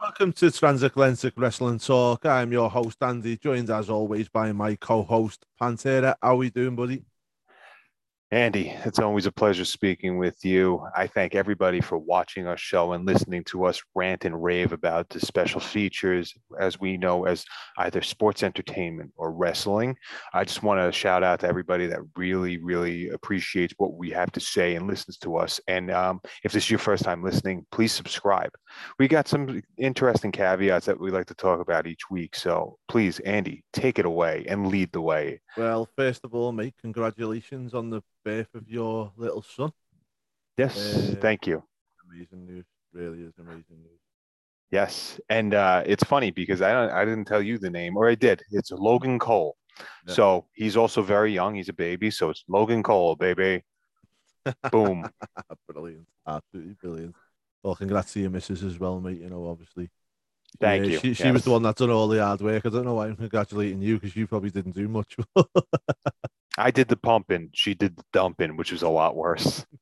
Welcome to Transatlantic Wrestling Talk. I'm your host, Andy, joined as always by my co host, Pantera. How are we doing, buddy? Andy, it's always a pleasure speaking with you. I thank everybody for watching our show and listening to us rant and rave about the special features, as we know as either sports entertainment or wrestling. I just want to shout out to everybody that really, really appreciates what we have to say and listens to us. And um, if this is your first time listening, please subscribe. We got some interesting caveats that we like to talk about each week. So please, Andy, take it away and lead the way. Well, first of all, mate, congratulations on the birth of your little son. Yes, uh, thank you. Amazing news, really is amazing news. Yes, and uh, it's funny because I don't, I didn't tell you the name, or I did. It's Logan Cole. Yeah. So he's also very young. He's a baby, so it's Logan Cole, baby. Boom. brilliant, absolutely brilliant. Well, congrats to your missus as well, mate. You know, obviously. Thank yeah, you. She, she yes. was the one that done all the hard work. I don't know why I'm congratulating you because you probably didn't do much. I did the pumping. She did the dumping, which was a lot worse.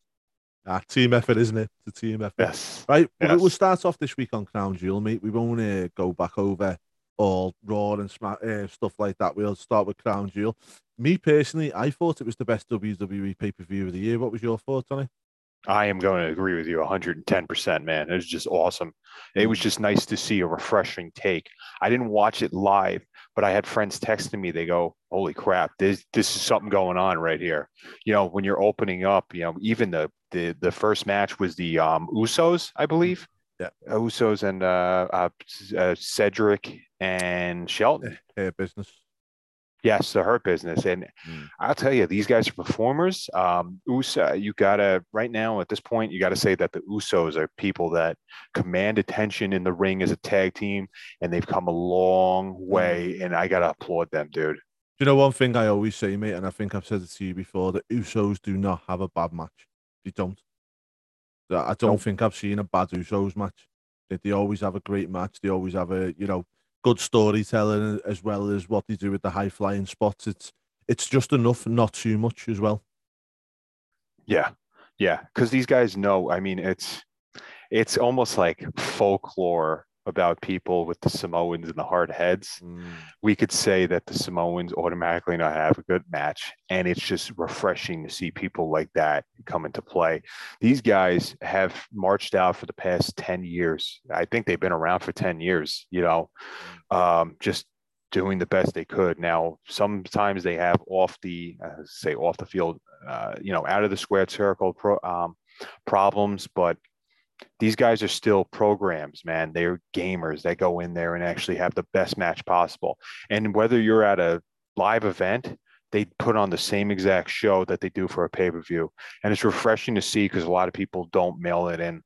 Ah, team effort, isn't it? The team effort. Yes. Right. Yes. We'll start off this week on Crown Jewel, mate. We won't uh, go back over all Raw and sma- uh, stuff like that. We'll start with Crown Jewel. Me personally, I thought it was the best WWE pay per view of the year. What was your thoughts on it? I am going to agree with you 110%, man. It was just awesome. It was just nice to see a refreshing take. I didn't watch it live, but I had friends texting me. They go, "Holy crap, this this is something going on right here." You know, when you're opening up, you know, even the the the first match was the um, Usos, I believe. Yeah, Usos and uh, uh, uh Cedric and Shelton. Hurt business. Yes, the hurt business, and mm. I'll tell you, these guys are performers. Um, Uso, you gotta right now at this point, you gotta say that the Usos are people that command attention in the ring as a tag team, and they've come a long way. Mm. And I gotta applaud them, dude. You know one thing I always say, mate, and I think I've said it to you before: the Usos do not have a bad match. They don't. I don't nope. think I've seen a bad Usos match. They always have a great match. They always have a you know good storytelling as well as what they do with the high flying spots. It's it's just enough, not too much as well. Yeah, yeah, because these guys know. I mean, it's it's almost like folklore about people with the Samoans and the hard heads, mm. we could say that the Samoans automatically not have a good match. And it's just refreshing to see people like that come into play. These guys have marched out for the past 10 years. I think they've been around for 10 years, you know, um, just doing the best they could. Now, sometimes they have off the, uh, say, off the field, uh, you know, out of the squared circle pro, um, problems, but these guys are still programs, man. They're gamers. They go in there and actually have the best match possible. And whether you're at a live event, they put on the same exact show that they do for a pay per view. And it's refreshing to see because a lot of people don't mail it in.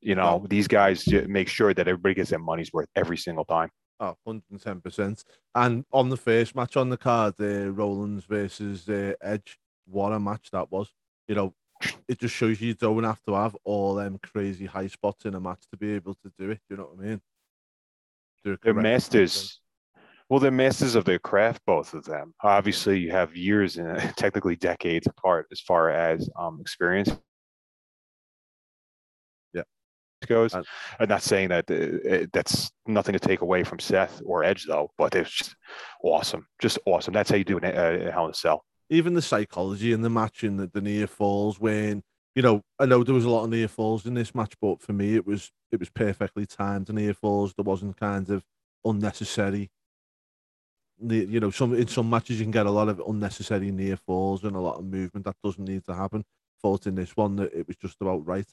You know, these guys make sure that everybody gets their money's worth every single time. Oh, 110%. And on the first match on the card, uh, Rollins versus uh, Edge, what a match that was. You know, it just shows you don't have to have all them crazy high spots in a match to be able to do it. Do you know what I mean? They're masters. Well, they're masters of their craft, both of them. Obviously, you have years and technically decades apart as far as um, experience yeah. goes. I'm not saying that uh, that's nothing to take away from Seth or Edge, though, but it's just awesome. Just awesome. That's how you do it in Hell in a Cell even the psychology in the match and the, the near falls when you know I know there was a lot of near falls in this match, but for me it was it was perfectly timed near falls. There wasn't kind of unnecessary. You know, some in some matches you can get a lot of unnecessary near falls and a lot of movement that doesn't need to happen. Thought in this one that it was just about right.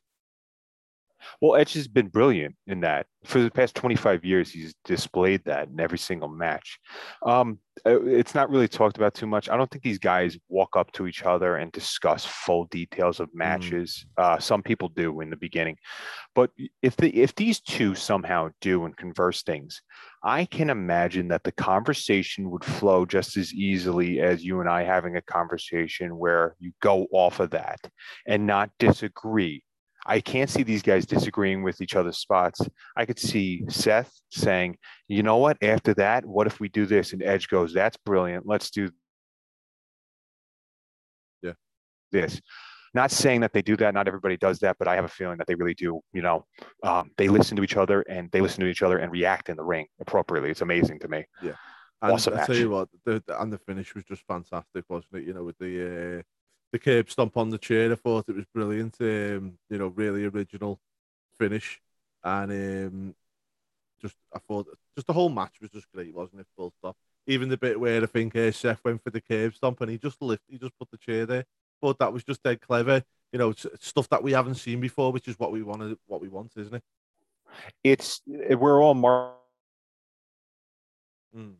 Well, Edge has been brilliant in that. For the past 25 years, he's displayed that in every single match. Um, uh, it's not really talked about too much. I don't think these guys walk up to each other and discuss full details of mm. matches. Mm. Uh, some people do in the beginning, but if the if these two somehow do and converse things, I can imagine that the conversation would flow just as easily as you and I having a conversation where you go off of that and not disagree I can't see these guys disagreeing with each other's spots. I could see Seth saying, you know what, after that, what if we do this? And Edge goes, that's brilliant. Let's do yeah. this. not saying that they do that. Not everybody does that, but I have a feeling that they really do. You know, um, they listen to each other and they listen to each other and react in the ring appropriately. It's amazing to me. Yeah. And Awesome I tell you what, the, the- and the finish was just fantastic, wasn't it? You know, with the uh, the curb stomp on the chair, I thought it was brilliant. Um, you know, really original finish, and um, just I thought just the whole match was just great, wasn't it? Full stop. Even the bit where I think uh, Seth went for the curb stomp and he just lift, he just put the chair there. Thought that was just dead clever. You know, stuff that we haven't seen before, which is what we wanted, what we want, isn't it? It's we're all marks Mm.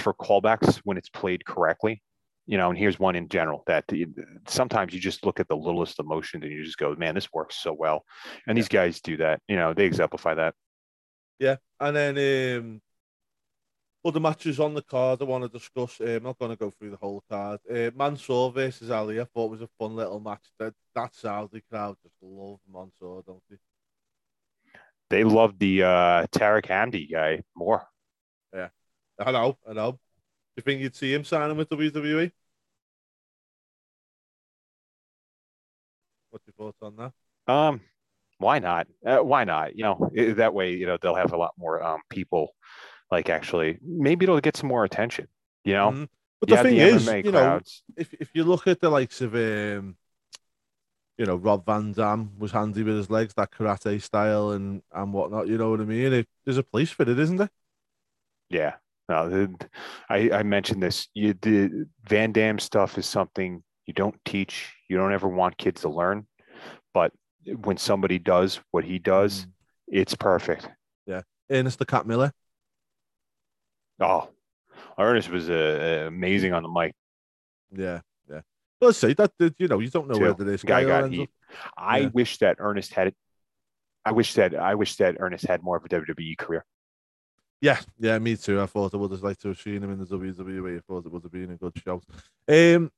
for callbacks when it's played correctly. You know, and here's one in general that sometimes you just look at the littlest emotion and you just go, "Man, this works so well." And these guys do that. You know, they exemplify that. Yeah, and then um, other matches on the card I want to discuss. Uh, I'm not going to go through the whole card. Uh, Mansoor versus Ali, I thought was a fun little match. That that Saudi crowd just love Mansoor, don't they? They love the uh, Tarek Hamdi guy more. Yeah. I know, I know. You think you'd see him signing with WWE? What's your thoughts on that? Um, why not? Uh, why not? You know, i- that way, you know, they'll have a lot more um, people. Like, actually, maybe it'll get some more attention. You know, Mhm. But the thing the is, MMA you know, if if you look at the likes of um, you know, Rob Van Dam was handy with his legs, that karate style and and whatnot. You know what I mean? It, there's a place for it, isn't there? Yeah. No, the, I, I mentioned this. You, the Van Dam stuff is something you don't teach. You don't ever want kids to learn. But when somebody does what he does, mm. it's perfect. Yeah, Ernest the Cat Miller. Oh, Ernest was uh, uh, amazing on the mic. Yeah, yeah. Let's say that you know you don't know Too. whether this Guy guy, got heat. up- I Yeah. wish that Ernest had it. I wish that I wish that Ernest had more of a WWE career. Yeah, yeah, me too. I thought I would have liked to have seen him in the WWE. I thought it would have been a good show. Um,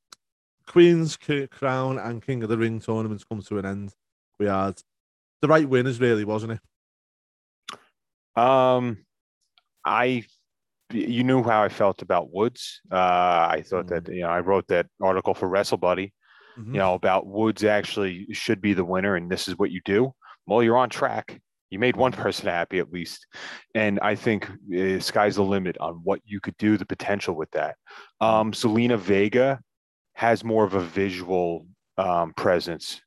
Queen's K- Crown and King of the Ring tournaments come to an end. We had the right winners, really, wasn't it? Um, I, you knew how I felt about Woods. Uh, I thought that you know I wrote that article for Wrestle Buddy. Mhm. You know about Woods actually should be the winner, and this is what you do. Well, you're on track. You made one person happy at least, and I think uh, sky's the limit on what you could do. The potential with that. Um, Zelina Vega has more of a visual um, presence,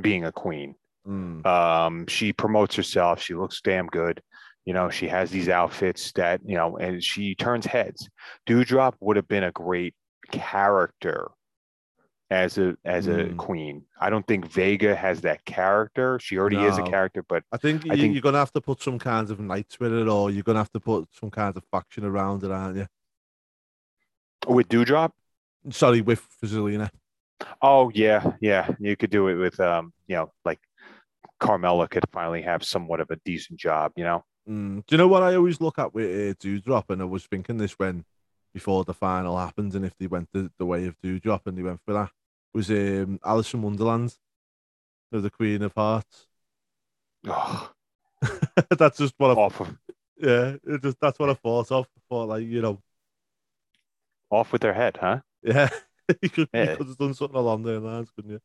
being a queen. Mm. Um, she promotes herself. She looks damn good. You know, she has these outfits that, you know, and she turns heads. Doudrop would have been a great character as a as a Mm. queen. I don't think Vega has that character. She already is a character, but I think, I you, think- you're to have to put some kinds of knights with it, or you're to have to put some kinds of faction around it, aren't you? with Doudrop, Sorry, with Zelina. oh yeah, yeah, you could do it with um, you know, like Carmella could finally have somewhat of a decent job, you know. Mm. Do you know what I always look at with uh, Doudrop? And I was thinking this when before the final happened, and if they went the, the way of Doudrop and they went for that, was um, Alice in Wonderland, of the Queen of Hearts. Ugh, that's just what I off of yeah, it just that's what I thought of. I thought like you know, off with their head, huh? yeah, you could, you could have done something along those lines, couldn't you?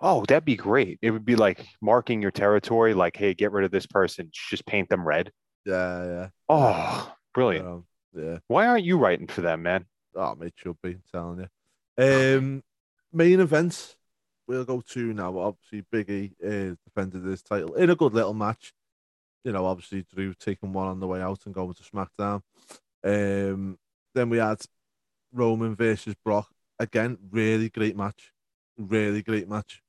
Oh, that'd be great. It would be like marking your territory, like, hey, get rid of this person, just paint them red. Yeah, yeah, Oh, brilliant. um, yeah. Why aren't you writing for them, man? Oh, mate, should be I'm telling you. Um, main events. We'll go to now. Obviously, Biggie uh, defended his title in a good little match. You know, obviously Drew taking one on the way out and going to SmackDown. Um, then we had Roman versus Brock. Again, really great match. Really great match.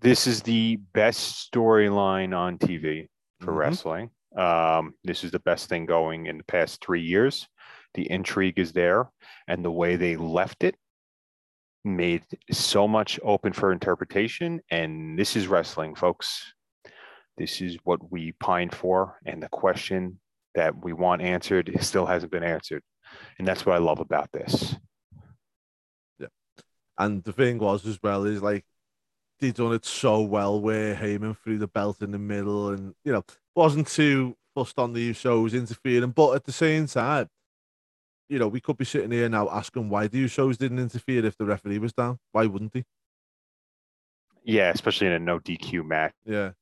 This is the best storyline on TV for Mhm. wrestling. Um, this is the best thing going in the past three years. The intrigue is there, and the way they left it made so much open for interpretation. And this is wrestling, folks. This is what we pine for, and the question that we want answered still hasn't been answered. And that's what I love about this. Yeah, and the thing was as well is like they done it so well where Heyman threw the belt in the middle and you know wasn't too fussed on the Usos interfering, but at the same time, you know, we could be sitting here now asking why the Usos didn't interfere if the referee was down. Why wouldn't he? Yeah, especially in a no DQ match. Yeah.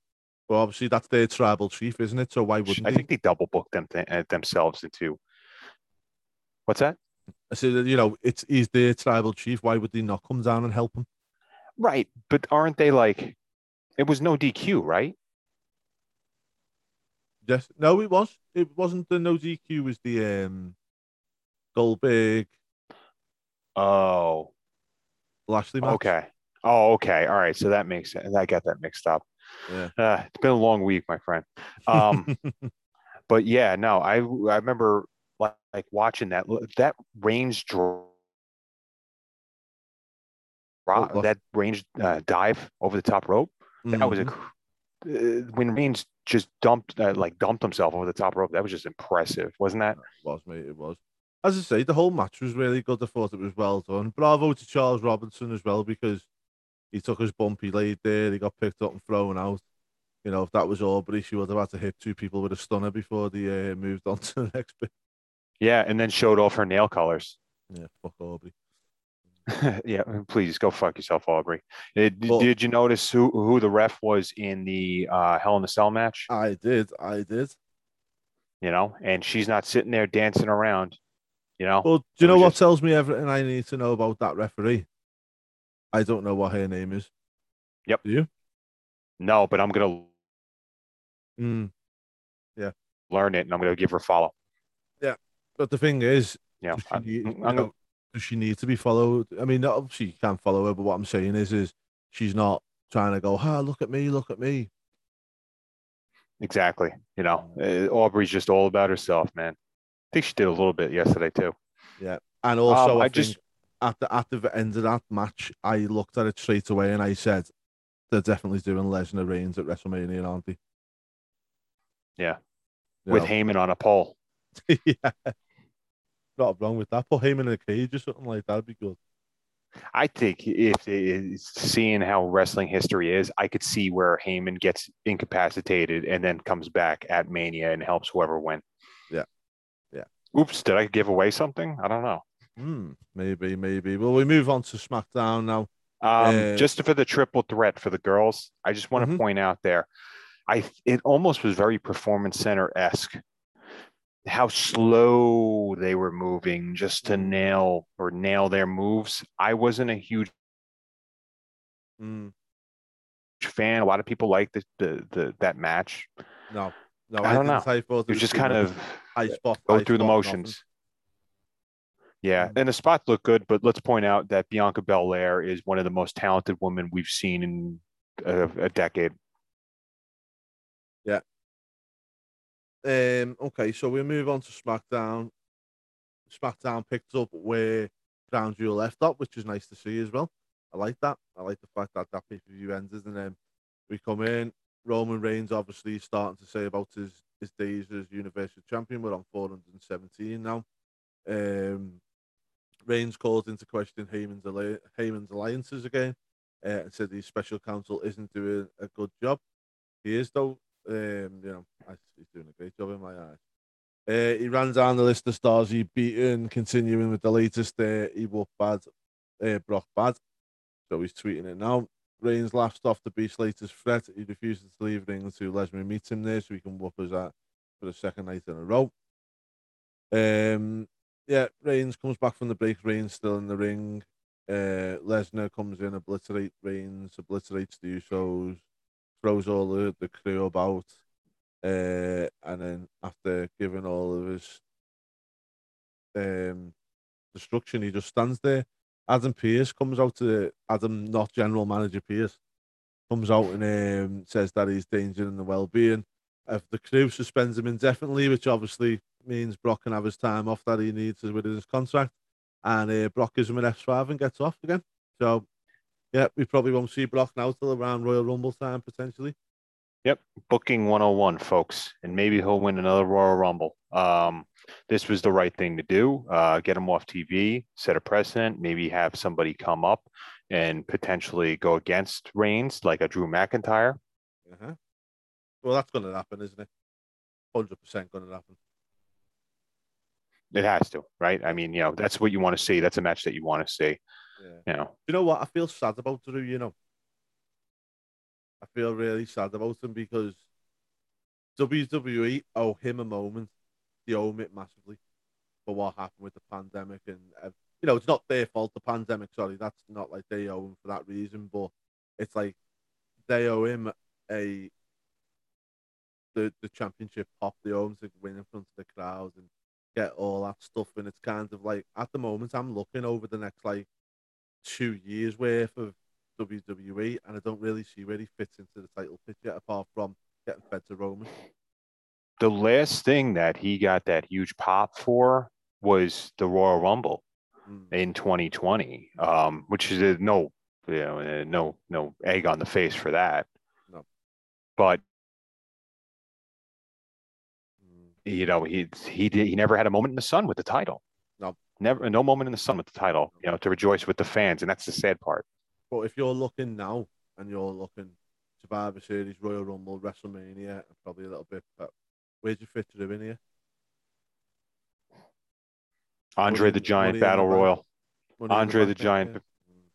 Well, obviously that's their tribal chief, isn't it? So why wouldn't I he? think they double booked them th- uh, themselves into. What's that? I said, you know, it's he's their tribal chief. Why would he not come down and help him? Right, but aren't they like? It was no DQ, right? Yes. No, it was. It wasn't the no DQ. It was the um Goldberg Oh, Lashley match. okay. Oh, okay. All right. So that makes sense. I got that mixed up. Yeah. Uh, it's been a long week, my friend. Um, but yeah, no, I I remember like, like watching that that Reigns draw. That Reigns uh, dive over the top rope. That was a Mhm. uh, when Reigns just dumped uh, like dumped himself over the top rope. That was just impressive, wasn't that? It was, mate. It was. As I say, the whole match was really good. I thought it was well done. Bravo to Charles Robinson as well because he took his bump. He laid there. He got picked up and thrown out. You know, if that was Aubrey, she would have had to hit two people with a stunner before they uh, moved on to the next bit. Yeah, and then showed off her nail colors. Yeah, fuck Aubrey. yeah, please go fuck yourself, Aubrey. Uh, d- Well- did you notice who who the ref was in the uh, Hell in a Cell match? I did. I did. You know, and she's not sitting there dancing around. You know, Well, do you know what just- tells me everything I need to know about that referee? I don't know what her name is. Yep. Do you? no, but I'm gonna Mm. learn it and I'm gonna give her a follow. Yeah, but the thing is, Yeah, I, I'm gonna- does she need to be followed? I mean, obviously you can't follow her, but what I'm saying is, is she's not trying to go, ah, look at me, look at me. exactly. You know, uh, Aubrey's just all about herself, man. I think she did a little bit yesterday too. Yeah, and also, Um, I, I just- at the at the end of that match, I looked at it straight away and I said, they're definitely doing Lesnar Reigns at WrestleMania, aren't they? Yeah. You With know? Heyman on a pole. yeah. Not wrong with that. Put him in a cage or something like that would be good. I think if it- seeing how wrestling history is, I could see where Heyman gets incapacitated and then comes back at Mania and helps whoever win. Yeah. Yeah. Oops, did I give away something? I don't know. Hmm, maybe, maybe. Well, we move on to SmackDown now. Um, Uh, just for the triple threat for the girls, I just want to Mhm. point out there, I it almost was very performance center esque. How slow they were moving just to nail or nail their moves. I wasn't a huge Hmm, fan. A lot of people liked the, the, the that match. no, no, I don't know. I It was just kind of high spot, go high through the spot, nothing. motions. Yeah, Mm. and the spots look good, but let's point out that Bianca Belair is one of the most talented women we've seen in a, a decade. Um, okay, so we move on to SmackDown. SmackDown picked up where Crown Jewel left up, which is nice to see as well. I like that. I like the fact that that pay per view ended, and then we come in. Roman Reigns obviously starting to say about his his days as Universal Champion. We're on 417 now. Um, Reigns called into question Heyman's Heyman's alliances again, uh, and said the special counsel isn't doing a good job. He is though. Um, you know, he's doing a great job in my eyes. Uh, he ran down the list of stars he beaten, continuing with the latest. Uh, he whooped bad, uh, Brock bad. So he's tweeting it now. Reigns laughs off the Beast's latest threat. He refuses to leave ring until Lesnar meets him there so he can whoop us out for the second night in a row. Um, yeah, Reigns comes back from the break. Reigns still in the ring. Uh, Lesnar comes in, obliterate Reigns, obliterates the Usos, throws all the, the crew about. Uh, and then after giving all of his um, destruction, he just stands there. Adam Pearce comes out to Adam, not general manager Pearce, comes out and um, says that he's endangering the well-being of the crew. Suspends him indefinitely, which obviously means Brock can have his time off that he needs within his contract. And uh, Brock gives him an F5 and gets off again. So, yeah, we probably won't see Brock now till around Royal Rumble time potentially. Yep, booking 101, folks, and maybe he'll win another Royal Rumble. Um, this was the right thing to do. Uh, get him off TV, set a precedent, maybe have somebody come up and potentially go against Reigns, like a Drew McIntyre. Uh-huh. Well, that's going to happen, isn't it? Hundred percent going to happen. It has to, right? I mean, you know, that's what you want to see. That's a match that you want to see. Yeah. You know, You know what? I feel sad about Drew. You know, I feel really sad about him because WWE owe him a moment. They owe him it massively for what happened with the pandemic, and uh, you know, it's not their fault. The pandemic, sorry, that's not like they owe him for that reason, but it's like they owe him a the the championship pop. They owe him to win in front of the crowd and get all that stuff. And it's kind of like at the moment, I'm looking over the next like two years worth of WWE, and I don't really see where he fits into the title picture apart from getting fed to Roman. the last thing that he got that huge pop for was the Royal Rumble Mm. in 2020, um, which is a no, you know, uh, no, no egg on the face for that. No. But Mm. you know, he he did, he never had a moment in the sun with the title. Never, no moment in the sun with the title. You know, to rejoice with the fans, and that's the sad part. But if you're looking now and you're looking Survivor Series, Royal Rumble, WrestleMania, and probably a little bit, but where'd you fit Drew in here? Andre Money the Giant Money Battle Royal, Money Andre the Giant.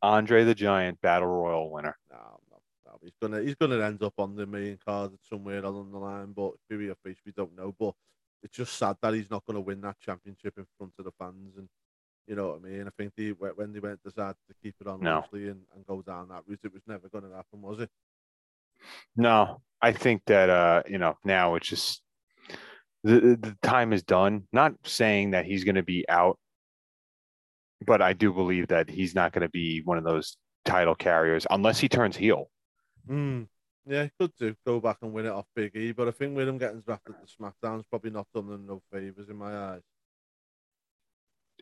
Andre the Giant Battle Royal winner. No, no, no. He's gonna he's gonna end up on the main card somewhere along the line, but who he face we don't know. But it's just sad that he's not gonna win that championship in front of the fans, and you know what I mean. I think they when they went decided to keep it on No. and, and go down that route, it was never gonna happen, was it? No, I think that uh, you know, now it's just the the time is done. Not saying that he's going to be out, but I do believe that he's not going to be one of those title carriers unless he turns heel. Mm. Yeah, he could do go back and win it off Big E, but I think with him getting drafted to SmackDown's probably not done them no favors in my eyes.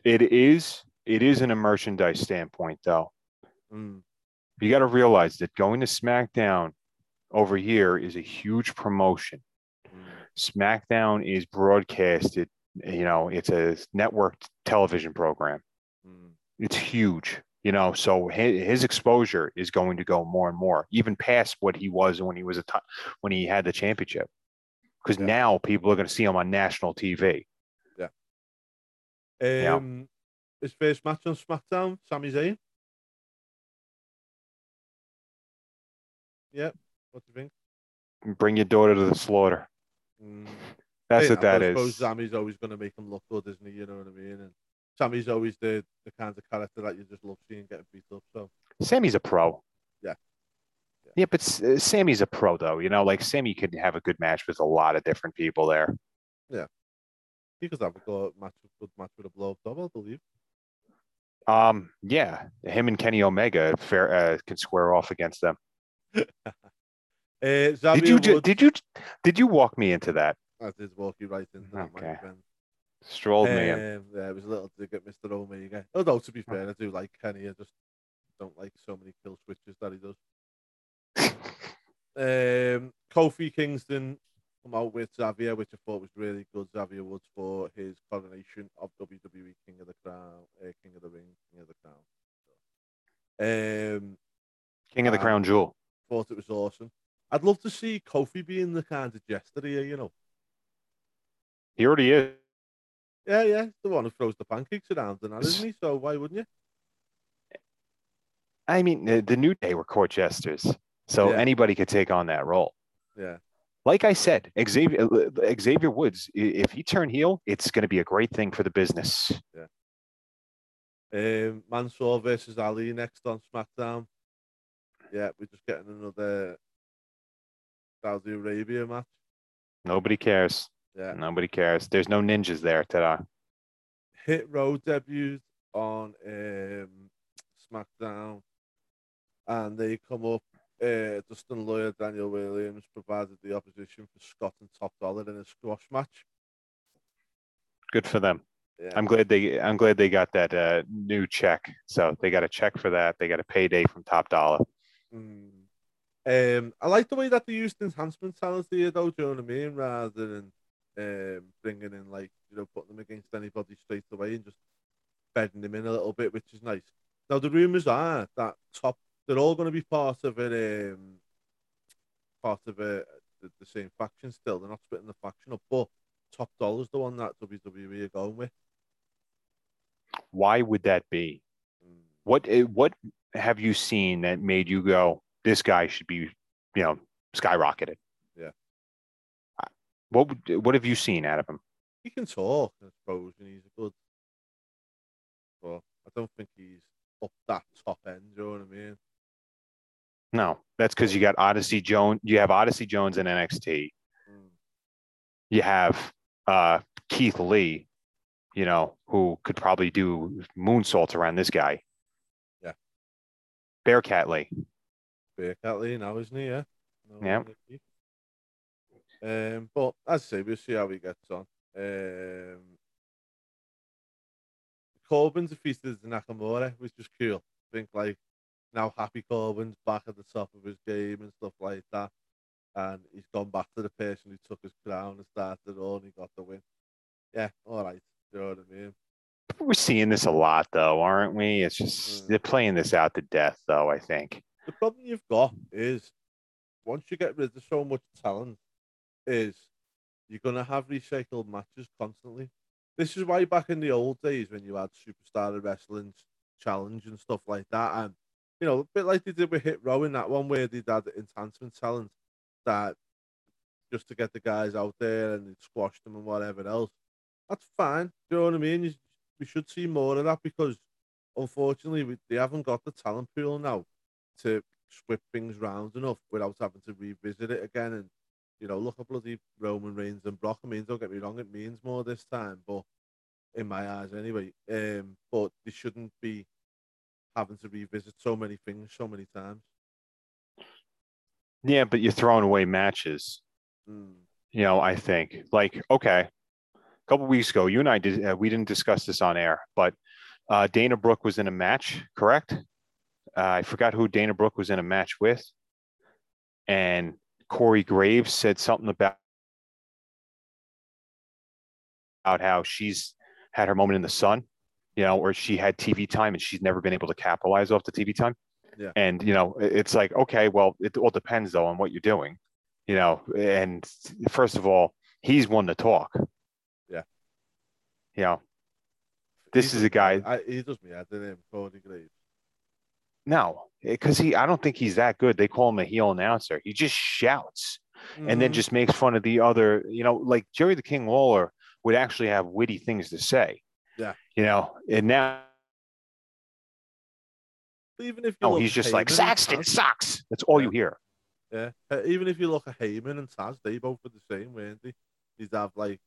It is it is in a merchandise standpoint though. Mm. You got to realize that going to SmackDown over here is a huge promotion. Mm. SmackDown is broadcasted, you know, it's a network television program. Mm. it's huge you know so his, his exposure is going to go more and more even past what he was when he was a t- when he had the championship because Yeah. now people are going to see him on national tv Yeah. Um, his first match on SmackDown, Sami Zayn. Yeah, what do you think? bring your daughter to the slaughter Mm. that's Hey, what that I suppose is Sami's always going to make him look good, isn't he? You know what I mean? And Sami's always the, the kind of character that you just love seeing getting beat up. So Sami's a pro Yeah. yeah, Yeah. but uh, Sami's a pro though you know like sammy could have a good match with a lot of different people there Yeah, he could have a good match, good match with a blow up double, I believe. um yeah him and kenny omega fair uh, can square off against them Uh, did you Woods, did you did you walk me into that I did walk you right into that, my Okay. friend. Strolled me in Um, yeah, it was a little dig at Mr. Omega. Although, to be fair, I do like Kenny. I just don't like so many kill switches that he does. Um, Kofi Kingston come out with Xavier, which I thought was really good. Xavier Woods for his coronation of WWE King of the Crown, uh, King of the Ring, King of the Crown. Um, king of the crown jewel thought it was awesome. I'd love to see Kofi being the kind of jester here, you know. he already is Yeah, yeah, the one who throws the pancakes around and that, isn't he? So why wouldn't you? I mean, the, the New Day were court jesters, so Yeah. anybody could take on that role. Yeah. Like I said, Xavier uh, Xavier Woods, if he turn heel, it's going to be a great thing for the business. Yeah. Um, Mansoor versus Ali next on SmackDown. Yeah, we're just getting another Saudi Arabia match. Nobody cares. Yeah. Nobody cares. There's no ninjas there today. Hit Row debuted on um, SmackDown, and they come up. Uh, Dustin Lawyer, Daniel Williams provided the opposition for Scott and Top Dolla in a squash match. Good for them. Yeah. I'm glad they. I'm glad they got that uh, new check. So they got a check for that. They got a payday from Top Dollar. Mm. Um, I like the way that they used enhancement talent here, though. Do you know what I mean? Rather than um, bringing in like you know putting them against anybody straight away and just bedding them in a little bit, which is nice. Now the rumors are that top they're all going to be part of it, um, part of a, the, the same faction still. They're not splitting the faction up, but top dollar's the one that WWE are going with. Why would that be? Mm. What eh, what have you seen that made you go, this guy should be, you know, skyrocketed? What would- what have you seen out of him? He can talk, I suppose, and he's a good. But I don't think he's up that top end. You know what I mean? No, that's because you got Odyssey Jones. You have Odyssey Jones in NXT. Mm. You have uh, Keith Lee, you know, who could probably do moonsaults around this guy. Yeah. Bearcat Lee. Bearcat Lee now, isn't he? Yeah. No, Yeah. Um, but as I say, we'll see how he gets on. Um, Corbin defeated Nakamura, which was cool. I think like now Happy Corbin's back at the top of his game and stuff like that. And he's gone back to the person who took his crown and started and he got the win. Yeah, all right. You know what I mean? We're seeing this a lot, though, aren't we? It's just Mm. they're playing this out to death, though. I think. The problem you've got is once you get rid of so much talent, is you're gonna have recycled matches constantly. This is why back in the old days when you had superstar wrestling challenge and stuff like that, and you know, a bit like they did with Hit Row in that one where they had enhancement talent that just to get the guys out there and squash them and whatever else. That's fine. Do you know what I mean? You- We should see more of that because unfortunately we, they haven't got the talent pool now to swip things round enough without having to revisit it again. And you know, look at bloody Roman Reigns and Brock. I mean, don't get me wrong, it means more this time, but in my eyes anyway. Um, but they shouldn't be having to revisit so many things so many times. Yeah, but you're throwing away matches. Mm. You know, I think like okay, a couple weeks ago, you and I did. Uh, we didn't discuss this on air, but uh, Dana Brooke was in a match, correct? Uh, I forgot who Dana Brooke was in a match with, and Corey Graves said something about about how she's had her moment in the sun, you know, or she had TV time and she's never been able to capitalize off the TV time. Yeah. And you know, it's like okay, well, it all depends though on what you're doing, you know. And first of all, he's one to talk. Yeah. You know, this He is a guy. I, he does me. I didn't Corey Graves. No, because he, I don't think he's that good. They call him a heel announcer. He just shouts and then Mhm. just makes fun of the other, you know, like Jerry the King Lawler would actually have witty things to say. Yeah. You know, and now even if you no, he's just like Heyman and Saxton Taz- sucks. That's all Yeah. you hear. Yeah, uh, even if you look at Heyman and Taz, they both were the same, weren't they? They'd have like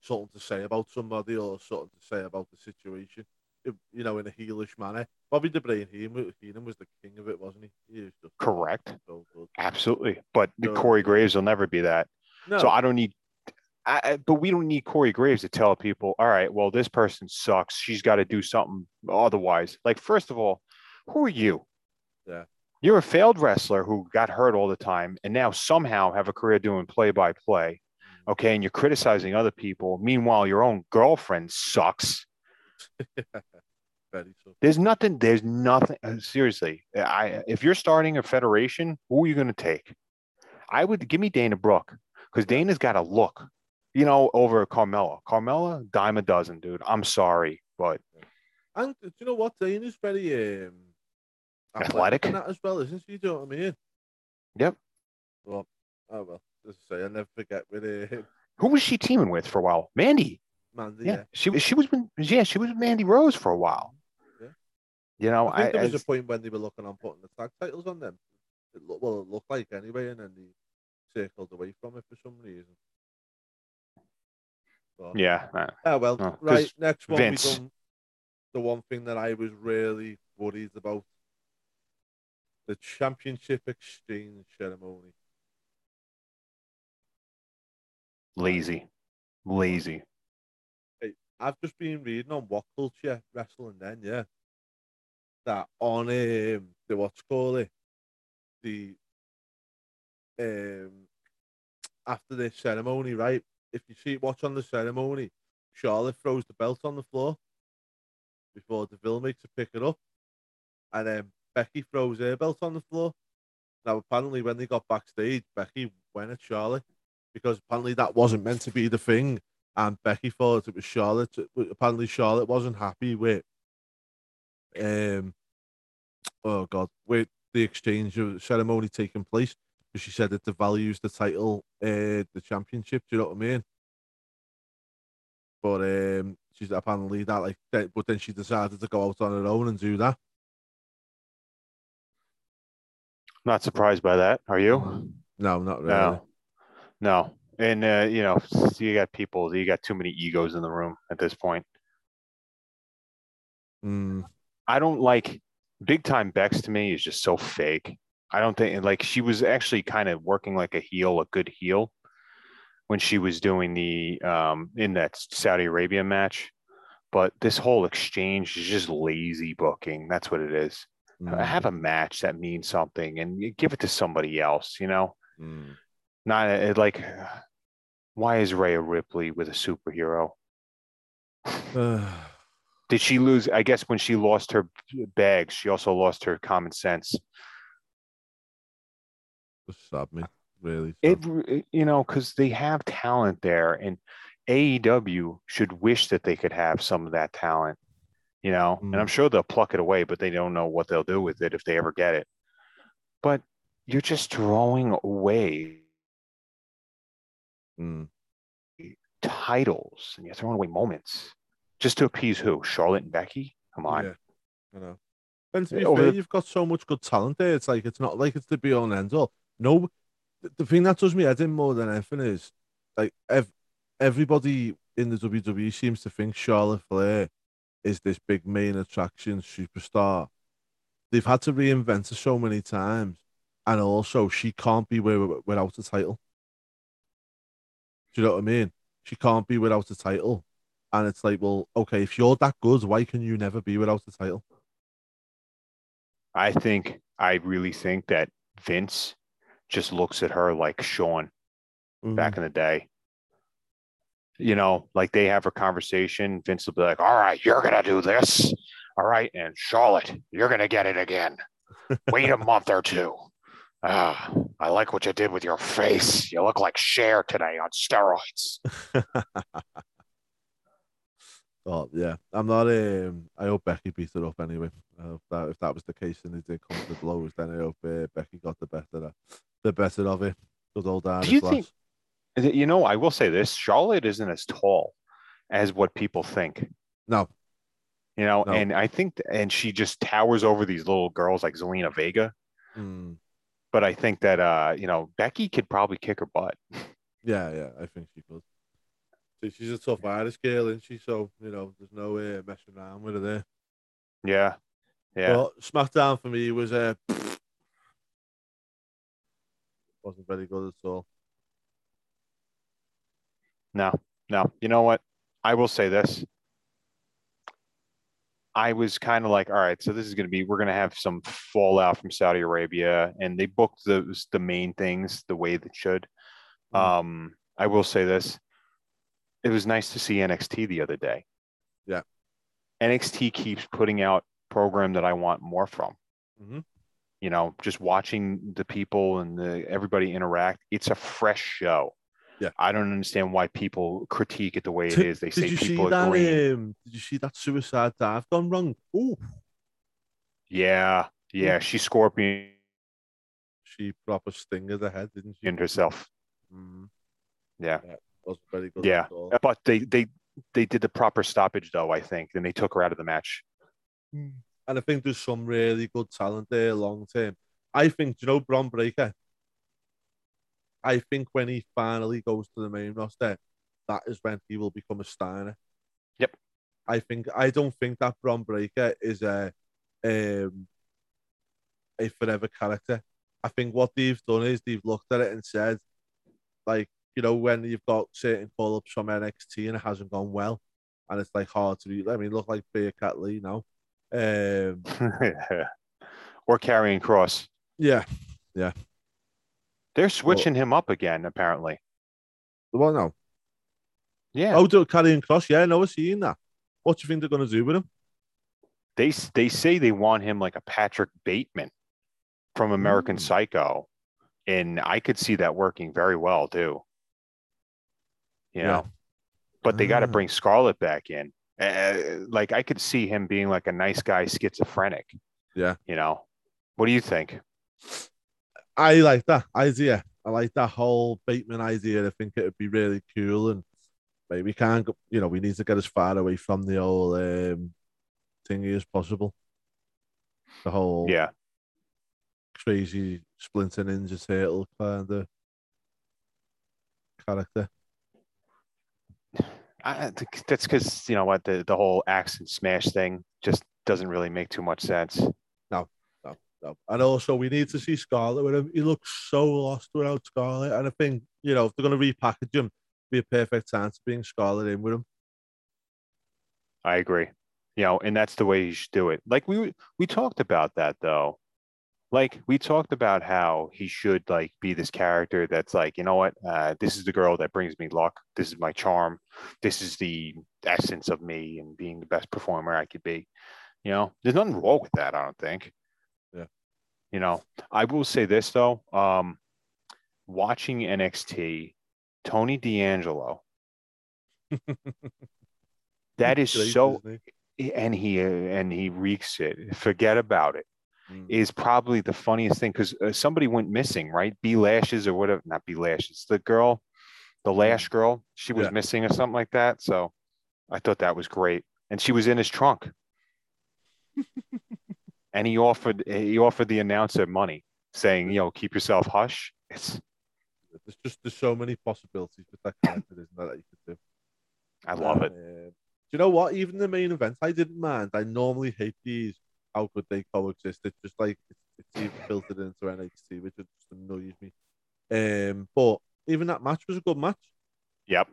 something to say about somebody or something to say about the situation, you know, in a heelish manner. Bobby the Brain Heenan, Heenan was the king of it, wasn't he? He was just Correct. so. Absolutely. But So- Corey Graves will never be that. No, So I don't need, I, I- but we don't need Corey Graves to tell people, all right, well, this person sucks. She's got to do something otherwise. Like, first of all, who are you? Yeah. You're a failed wrestler who got hurt all the time and now somehow have a career doing play by play. Okay. And you're criticizing other people. Meanwhile, your own girlfriend sucks. so. There's nothing, there's nothing. uh, Seriously, I, if you're starting a federation, who are you going to take? I would give me Dana Brooke because Dana's got a look, you know, over Carmella. Carmella, dime a dozen, dude. I'm sorry, but And do you know what? Dana's very um, Athletic? that as well, isn't she? Do you know what I mean? Yep. Well, oh well. As I say, I never forget with uh, who was she teaming with for a while? Mandy. Mandy. Yeah, Yeah. she she was yeah she was with Mandy Rose for a while. You know, I think I, there was I- a point when they were looking on putting the tag titles on them. It look, well, it looked like anyway, and then they circled away from it for some reason. But, yeah. uh, Ah, well, right. Next one, Vince. we done the one thing that I was really worried about the championship exchange ceremony. lazy, lazy. Hey, I've just been reading on what culture wrestling then, yeah. That on um the what's called it the um after the ceremony, right? If you see watch on the ceremony, Charlotte throws the belt on the floor before Deville makes her pick it up. And then Becky throws her belt on the floor. Now apparently when they got backstage, Becky went at Charlotte because apparently that wasn't meant to be the thing and Becky thought it was Charlotte. Apparently, Charlotte wasn't happy with um, oh god, with the exchange of ceremony taking place, she said it devalues the title, uh, the championship. Do you know what I mean? But um, she's apparently that like, but then she decided to go out on her own and do that. Not surprised by that. Are you? No, not really. No, no. And uh, you know, you got people. You got too many egos in the room at this point. Mm. I don't like big time Bex to me is just so fake. I don't think like she was actually kind of working like a heel, a good heel, when she was doing the um in that Saudi Arabia match. But this whole exchange is just lazy booking. That's what it is. Mm. Have a match that means something and you give it to somebody else, you know? Mm. Not it, like why is Rhea Ripley with a superhero? Did she lose? I guess when she lost her bag, she also lost her common sense. Stop me, really. It, it you know, because they have talent there, and AEW should wish that they could have some of that talent, you know. Mm. And I'm sure they'll pluck it away, but they don't know what they'll do with it if they ever get it. But you're just throwing away Mm. titles and you're throwing away moments just to appease who? Charlotte and Becky? Come on. Yeah, I know. And to be Over fair, the- you've got so much good talent there. It's like it's not like it's the be all and end all. No, the, thing that does me head in more than anything is like ev- everybody in the WWE seems to think Charlotte Flair is this big main attraction superstar. They've had to reinvent her so many times, and also she can't be wi- without a title. Do you know what I mean? She can't be without a title. And it's like, well, okay, if you're that good, why can you never be without a title? I think, I really think that Vince just looks at her like Sean back in the day. You know, like they have a conversation. Vince will be like, All right, you're going to do this. All right. And Charlotte, you're going to get it again. Wait a month or two. Ah, I like what you did with your face. You look like Cher today on steroids. Oh yeah, I'm not. Um, I hope Becky beat her up anyway. I hope that if that was the case and it did come to blows, then I hope uh, Becky got the better, of, the better of it. Good old Do you think- You know, I will say this Charlotte isn't as tall as what people think. No, You know, No. and I think, and she just towers over these little girls like Zelina Vega. mm, But I think that, uh, you know, Becky could probably kick her butt. yeah, yeah, I think she could. She's a tough Irish girl, isn't she? So you know, there's no uh, messing around with her there. Yeah. Yeah. But SmackDown for me was uh, wasn't very good at all. No, no. You know what? I will say this. I was kind of like, all right, so this is going to be, we're going to have some fallout from Saudi Arabia, and they booked those the main things the way that should. Mhm. Um, I will say this. It was nice to see NXT the other day. Yeah. NXT keeps putting out program that I want more from. Mhm. You know, just watching the people and the everybody interact. It's a fresh show. Yeah. I don't understand why people critique it the way it is. They Did say you see people that? agree. Um, did you see that suicide dive gone wrong? Ooh, Yeah, yeah. She scorpion she proper stingered the head, didn't she? in herself. Mm, Yeah, good. Yeah. at but they they they did the proper stoppage though. I think. and they took her out of the match. And I think there's some really good talent there long term. I think, do you know, Bron Breakker. I think when he finally goes to the main roster, that is when he will become a Steiner. Yep. I think I don't think that Bron Breakker is a um a forever character. I think what they've done is they've looked at it and said, like, you know, when you've got certain call ups from NXT and it hasn't gone well, and it's like hard to read. I mean, look like Bearcat Lee now. Um, or Karrion Kross. yeah. Yeah. They're switching him up again. Apparently. Well, no. Yeah. Oh, do Karrion Kross. Yeah, no, I've seen that. What do you think they're going to do with him? They they say they want him like a Patrick Bateman from American Mm. Psycho, and I could see that working very well too. You Yeah. know, but they got to Ah. bring Scarlett back in. Uh, like I could see him being like a nice guy, schizophrenic. Yeah. You know, what do you think? I like that idea. I like that whole Bateman idea. I think it would be really cool, and maybe we can't. Go, you know, we need to get as far away from the old um, thingy as possible. The whole Yeah. crazy Splinter Ninja Turtle kind of character. I, that's because you know what the the whole axe and smash thing just doesn't really make too much sense. No, no, no. And also, we need to see Scarlett with him. He looks so lost without Scarlett. And I think, you know, if they're going to repackage him, be a perfect time to bring Scarlett in with him. I agree. You know, and that's the way you should do it. Like we we talked about that though. Like we talked about how he should like be this character that's like, you know what, uh, this is the girl that brings me luck. This is my charm. This is the essence of me and being the best performer I could be. You know, there's nothing wrong with that. I don't think. Yeah. You know, I will say this though. Um, watching NXT, Tony D'Angelo. that is so and he and he reeks it. Forget about it. Mm. Is probably the funniest thing because uh, somebody went missing, right? B Lashes or whatever, not B Lashes. The girl, the Lash girl, she was Yeah. missing or something like that. So I thought that was great, and she was in his trunk. and he offered he offered the announcer money, saying, you know, keep yourself hush. It's There's just there's so many possibilities with that character, isn't there, that you could do. I love it. Um, do you know what? Even the main event, I didn't mind. I normally hate these. How could they coexist? It's just like it's, it's even filtered into NXT, which just annoys me. Um, but even that match was a good match. Yep.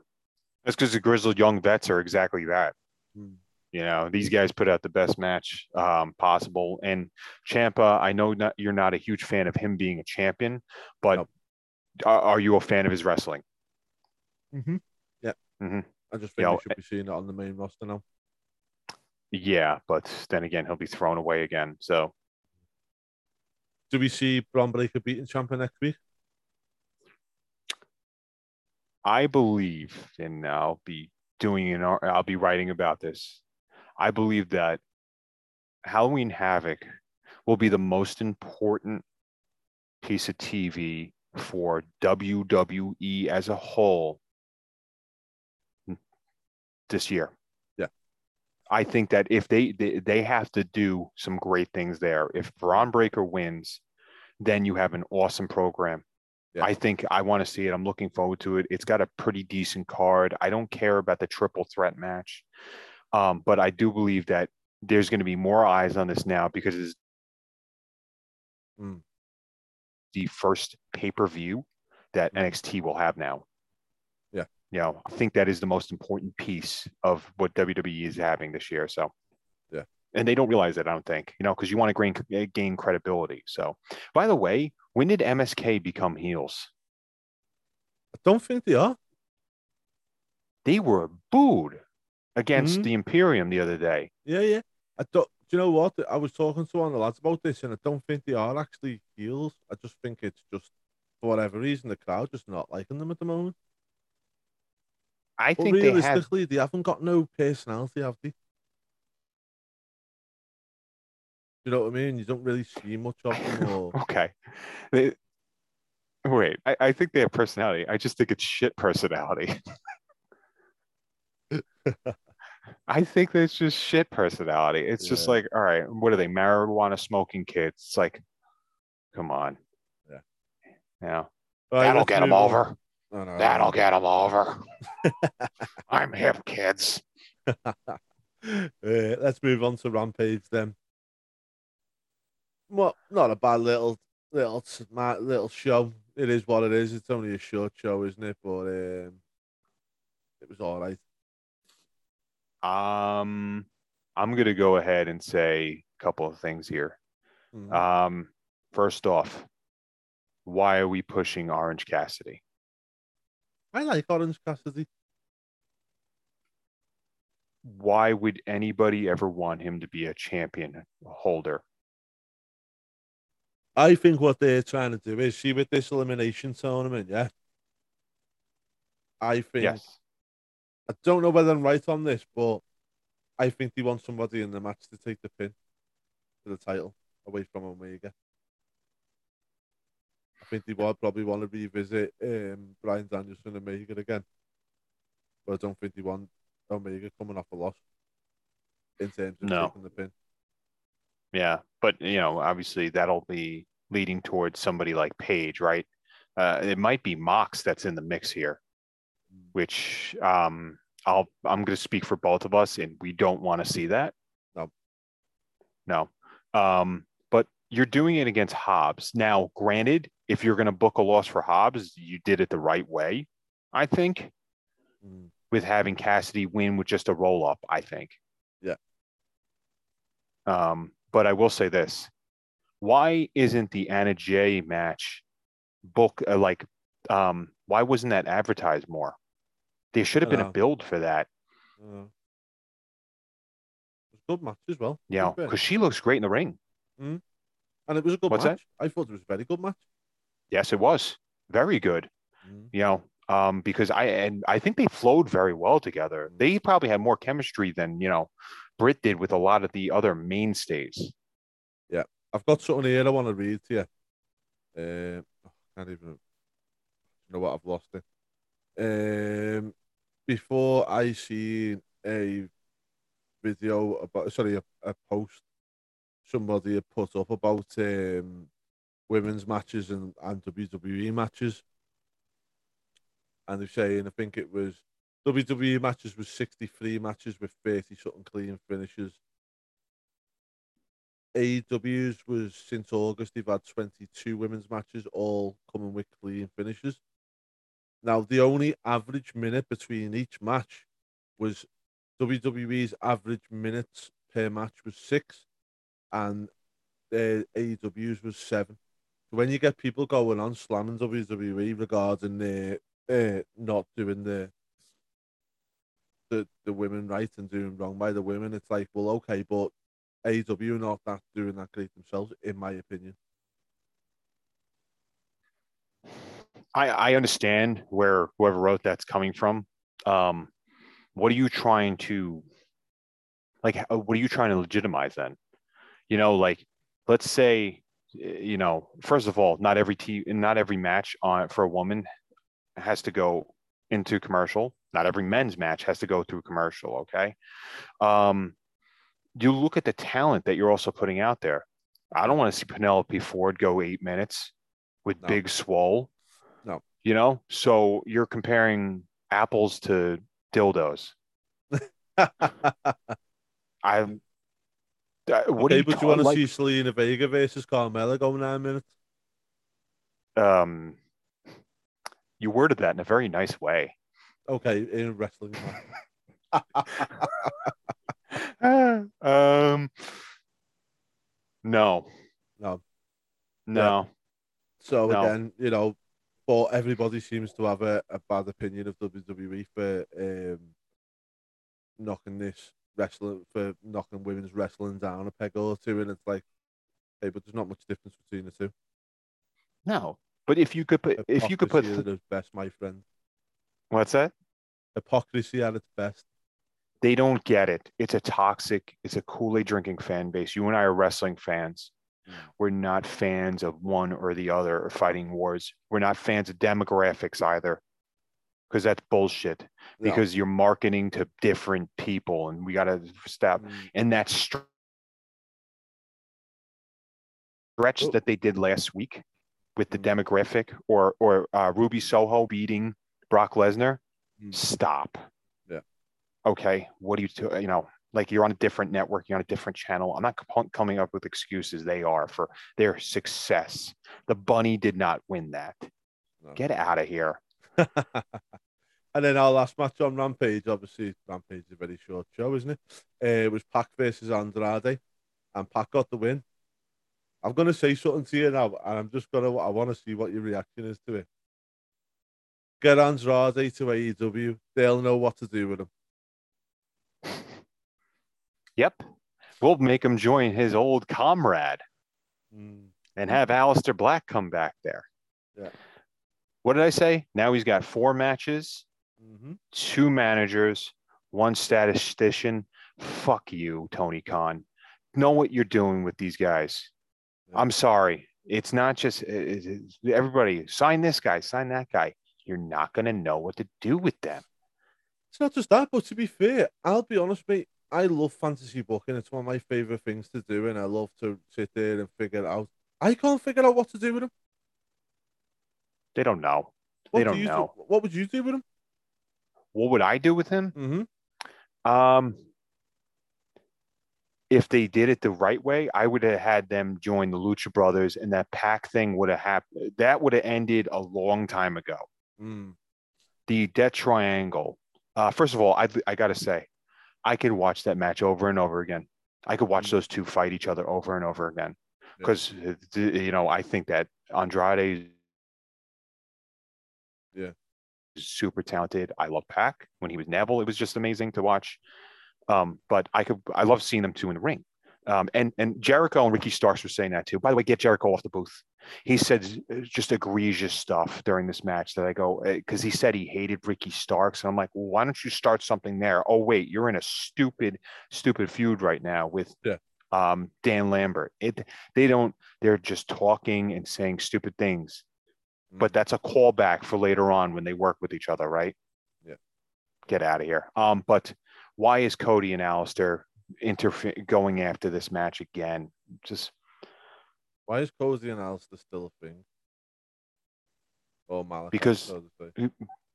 That's because the grizzled young vets are exactly that. Hmm. You know, these guys put out the best match um, possible. And Ciampa, I know not, you're not a huge fan of him being a champion, but are, are you a fan of his wrestling? Mm-hmm. Yeah. Mhm. I just think You know, we should be seeing it on the main roster now. Yeah, but then again, he'll be thrown away again. So Do we see Bron Breakker beating Ciampa next week? I believe, and I'll be doing an, I'll be writing about this. I believe that Halloween Havoc will be the most important piece of TV for WWE as a whole this year. I think that if they, they they have to do some great things there. If Bron Breakker wins, then you have an awesome program. Yeah. I think I want to see it. I'm looking forward to it. It's got a pretty decent card. I don't care about the triple threat match, um, but I do believe that there's going to be more eyes on this now because it's Mm. the first pay per view that Mm. NXT will have now. You know, I think that is the most important piece of what WWE is having this year. So, Yeah. And they don't realize it, I don't think, you know, because you want to gain, gain credibility. So, by the way, when did MSK become heels? I don't think they are. They were booed against Mhm. the Imperium the other day. Yeah, yeah. I don't. Do you know what? I was talking to one of the lads about this, and I don't think they are actually heels. I just think it's just for whatever reason the crowd just not liking them at the moment. I But think they had realistically, they haven't got no personality, have they? You know what I mean? You don't really see much of them. Or okay. They, wait, I, I think they have personality. I just think it's shit personality. I think it's just shit personality. It's just like, all right, what are they? Marijuana smoking kids. It's like, come on. Yeah. Yeah. Right, That'll get them over. I know, I That'll know. get them over. I'm hip, kids. Uh, let's move on to Rampage then. Well, not a bad little little smart little show. It is what it is. It's only a short show, isn't it? But um, it was all right. Um, I'm gonna go ahead and say a couple of things here. Mhm. Um, first off, why are we pushing Orange Cassidy? I like Orange Cassidy. Why would anybody ever want him to be a champion holder? I think what they're trying to do is see with this elimination tournament, yeah. I think Yes. I don't know whether I'm right on this, but I think they want somebody in the match to take the pin for the title away from Omega. I think they will probably want to revisit um, Bryan Danielson and Omega again, but I don't think they want Omega coming off a loss in terms of No. taking the pin. Yeah, but you know, obviously that'll be leading towards somebody like Page, right? Uh, it might be Mox that's in the mix here, which um, I'll I'm going to speak for both of us, and we don't want to see that. No. No. Um, you're doing it against Hobbs. Now, granted, if you're going to book a loss for Hobbs, you did it the right way, I think, Mm. with having Cassidy win with just a roll up. I think. Yeah. Um, but I will say this: Why isn't the Anna Jay match book uh, like? Um, why wasn't that advertised more? There should have been a build for that. Uh, it was a good match as well. to You know, be fair. because she looks great in the ring. And it was a good What's that? match. I thought it was a very good match. Yes, it was very good. Mm. You know, um, because I and I think they flowed very well together. They probably had more chemistry than you know Britt did with a lot of the other mainstays. Yeah. I've got something here I want to read to you. Um, I can't even you know what I've lost it. Um, before I seen a video about sorry a, a post somebody had put up about um, women's matches and, and WWE matches, and they're saying I think it was WWE matches was sixty three matches with thirty something clean finishes. AEW's was since August they've had 22 women's matches, all coming with clean finishes. Now the only average minute between each match was WWE's average minutes per match was six, and uh, AEW's was seven. So when you get people going on slamming WWE regarding their uh, not doing the the the women right and doing wrong by the women, it's like, well, okay, but AEW not that doing that great themselves, in my opinion. I, I understand where whoever wrote that's coming from. Um, what are you trying to like? What are you trying to legitimize then? You know, like let's say, eh, you know, first of all, not every team, not every match on for a woman has to go into commercial. Not every men's match has to go through commercial. Okay. Um, you look at the talent that you're also putting out there. I don't want to see Penelope Ford go eight minutes with No. Big Swole. No. You know, so you're comparing apples to dildos. I. Uh, what okay, do you, but you want to see Zelina Vega versus Carmella go nine minutes? Um, you worded that in a very nice way. Okay, in wrestling. um, no, no. no. So No. again, you know, but everybody seems to have a, a bad opinion of WWE for um, knocking this wrestling for knocking women's wrestling down a peg or two, and it's like, hey, but there's not much difference between the two. No, but if you could put, if you could put, Hypocrisy at its best, my friend. what's that? Hypocrisy at its best. They don't get it. It's a toxic, it's a Kool Aid drinking fan base. You and I are wrestling fans. Mm. We're not fans of one or the other or fighting wars. We're not fans of demographics either, because that's bullshit. No. Because you're marketing to different people, and we got to stop. Mm, And that stretch Oh. that they did last week with the Mm. demographic, or or uh, Ruby Soho beating Brock Lesnar, mm. stop. Yeah. Okay. What do you do? You know, like you're on a different network, you're on a different channel. I'm not co- coming up with excuses. They are for their success. The bunny did not win that. No. Get out of here. and then our last match on Rampage, obviously, Rampage is a very short show, isn't it? Uh, it was Pac versus Andrade, and Pac got the win. I'm going to say something to you now, and I'm just going to, I want to see what your reaction is to it. Get Andrade to AEW, they'll know what to do with him. Yep. We'll make him join his old comrade Mm, and have Aleister Black come back there. Yeah. What did I say? Now he's got four matches, mhm. two managers, one statistician, fuck you, Tony Khan. Know what you're doing with these guys. I'm sorry. It's not just everybody sign this guy, sign that guy. You're not going to know what to do with them. It's not just that, but to be fair, I'll be honest, mate. I love fantasy booking. It's one of my favorite things to do, and I love to sit there and figure out. I can't figure out what to do with them. They don't know. What They do don't do- know. what would you do with them? What would I do with him? Mm-hmm. Um, if they did it the right way, I would have had them join the Lucha Brothers, and that pack thing would have happened. That would have ended a long time ago. Mm. The Death Triangle. Uh, first of all, I I gotta say, I could watch that match over and over again. I could watch Mm. those two fight each other over and over again Yeah. because you know I think that Andrade. Yeah. super talented. I love Pac when he was Neville. It was just amazing to watch. Um, but I could I love seeing them two in the ring. Um, and and Jericho and Ricky Starks were saying that too. By the way, get Jericho off the booth. He said just egregious stuff during this match that I go because he said he hated Ricky Starks, and I'm like, well, why don't you start something there? Oh wait, you're in a stupid stupid feud right now with Yeah. um, Dan Lambert. It they don't they're just talking and saying stupid things, but Mm. that's a callback for later on when they work with each other, right? Yeah. Get out of here. Um, but why is Cody and Aleister interfere going after this match again? Just Why is Cozy and Aleister still a thing? Oh, Malakai. Because-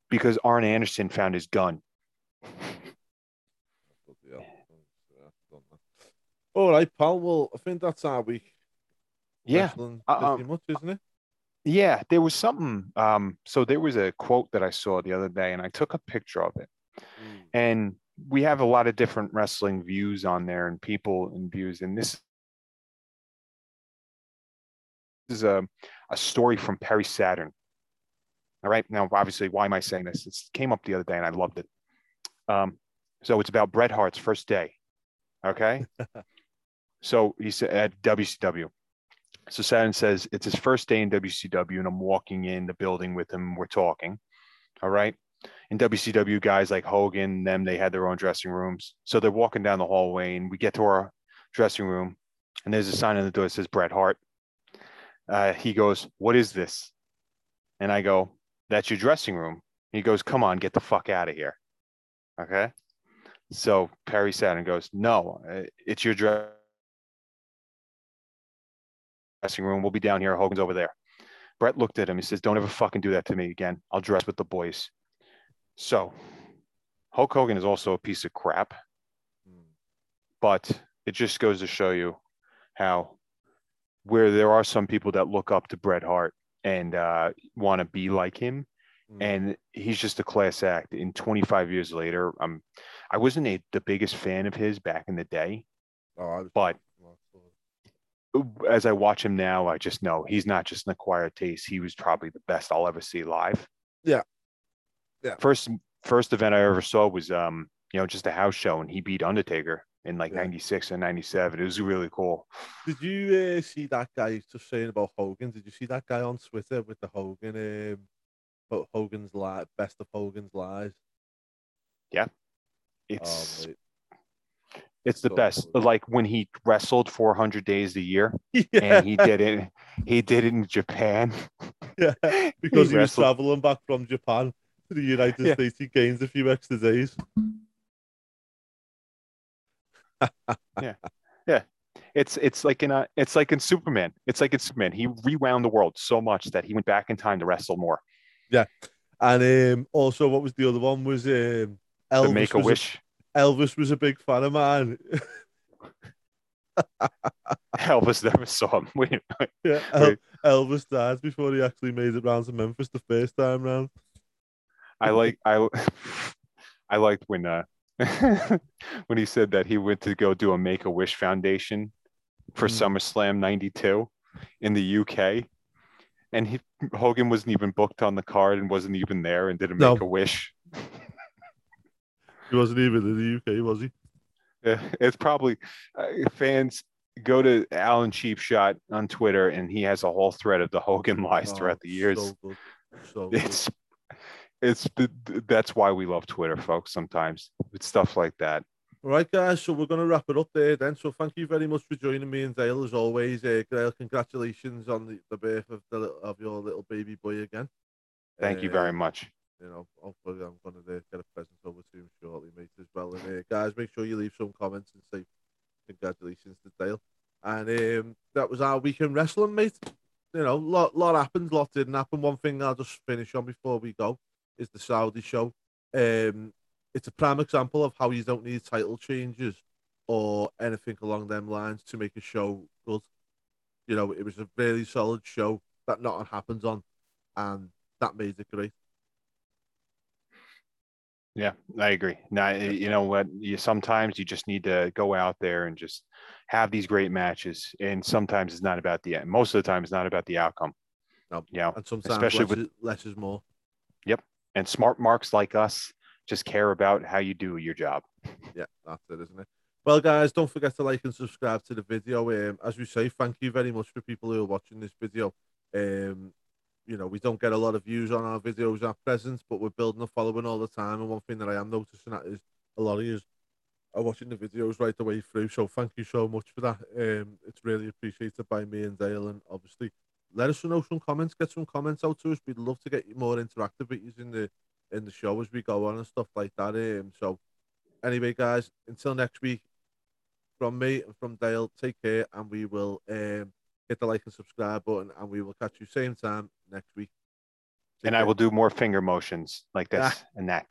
because Arn Anderson found his gun. Bloody hell. Yeah, done that. All right, pal. Well, I think that's our week. Yeah. Uh, pretty much, isn't it? Yeah, there was something. Um, so there was a quote that I saw the other day, and I took a picture of it. And we have a lot of different wrestling views on there, and people and views. And this is a a story from Perry Saturn. All right, now obviously, why am I saying this? It came up the other day, and I loved it. Um, so it's about Bret Hart's first day. Okay, so he said at WCW. So Saturn says it's his first day in WCW, and I'm walking in the building with him. We're talking. All right. In WCW, guys like Hogan, them, they had their own dressing rooms. So they're walking down the hallway, and we get to our dressing room, and there's a sign on the door that says Bret Hart. Uh, he goes, What is this? And I go, That's your dressing room. He goes, Come on, get the fuck out of here. Okay. So Perry Saturn goes, No, uh, it's your dress dressing room. We'll be down here. Hogan's over there. Bret looked at him. He says, Don't ever fucking do that to me again. I'll dress with the boys. So Hulk Hogan is also a piece of crap, but it just goes to show you how where there are some people that look up to Bret Hart and uh, want to be like him. Mm. And he's just a class act. In 25 years later, um, I wasn't a, the biggest fan of his back in the day, Oh, I was but as I watch him now, I just know he's not just an acquired taste. He was probably the best I'll ever see live. Yeah. Yeah. First first event I ever saw was um, you know, just a house show and he beat Undertaker in like Yeah. 96 and 97. It was really cool. Did you uh, see that guy just saying about Hogan? Did you see that guy on Twitter with the Hogan, um, Ho- Hogan's lie, best of Hogan's lies? Yeah. It's Oh. It's the so best. good. Like when he wrestled 400 days a year yeah, and he did it he did it in Japan. yeah, because he, was traveling back from Japan to the United Yeah. States. He gains a few extra days. Yeah, yeah. It's it's like in a it's like in Superman. It's like in Superman. He rewound the world so much that he went back in time to wrestle more. Yeah, and um, also, what was the other one? Was um, Elvis to make a wish. Elvis was a big fan of mine. Elvis never saw him. Wait. yeah, El-. Elvis died before he actually made it round to Memphis the first time round. I like I I liked when uh when he said that he went to go do a Make a Wish Foundation for Mm. SummerSlam '92 in the UK, and he Hogan wasn't even booked on the card and wasn't even there and did a No. Make a Wish. He wasn't even in the UK, was he? Yeah, it's probably uh, fans go to Alan Cheapshot on Twitter and he has a whole thread of the Hogan lies Oh, throughout the years. So good. So good. it's it's the, that's why we love Twitter, folks. Sometimes it's stuff like that. All right, guys. So we're going to wrap it up there then. So thank you very much for joining me and Dale as always. Uh, Dale, congratulations on the, the birth of the of your little baby boy again. Thank uh, you very much. You know, hopefully I'm going to uh, get a present over to him shortly, mate, as well. And uh, guys, make sure you leave some comments and say congratulations to Dale. And um, that was our weekend wrestling, mate. You know, lot lot happens, lot didn't happen. One thing I'll just finish on before we go is the Saudi show. Um, it's a prime example of how you don't need title changes or anything along them lines to make a show good. You know, it was a really solid show that nothing happens on, and that made it great. Yeah, I agree. Now, you know what? You sometimes you just need to go out there and just have these great matches, and sometimes it's not about the end. Most of the time, it's not about the outcome. No, you know, and sometimes especially less, with less is more. Yep, and smart marks like us just care about how you do your job. Yeah, that's it, isn't it? Well, guys, don't forget to like and subscribe to the video. Um, as we say, thank you very much for people who are watching this video. Um, you know, we don't get a lot of views on our videos at present, but we're building a following all the time. And one thing that I am noticing that is a lot of you are watching the videos right the way through. So thank you so much for that. Um, it's really appreciated by me and Dale. And obviously, let us know some comments. Get some comments out to us. We'd love to get you more interactive with you in the in the show as we go on and stuff like that. Um, so anyway, guys, until next week, from me and from Dale, take care, and we will um hit the like and subscribe button, and we will catch you same time next week. Take and care. I will do more finger motions like this and that.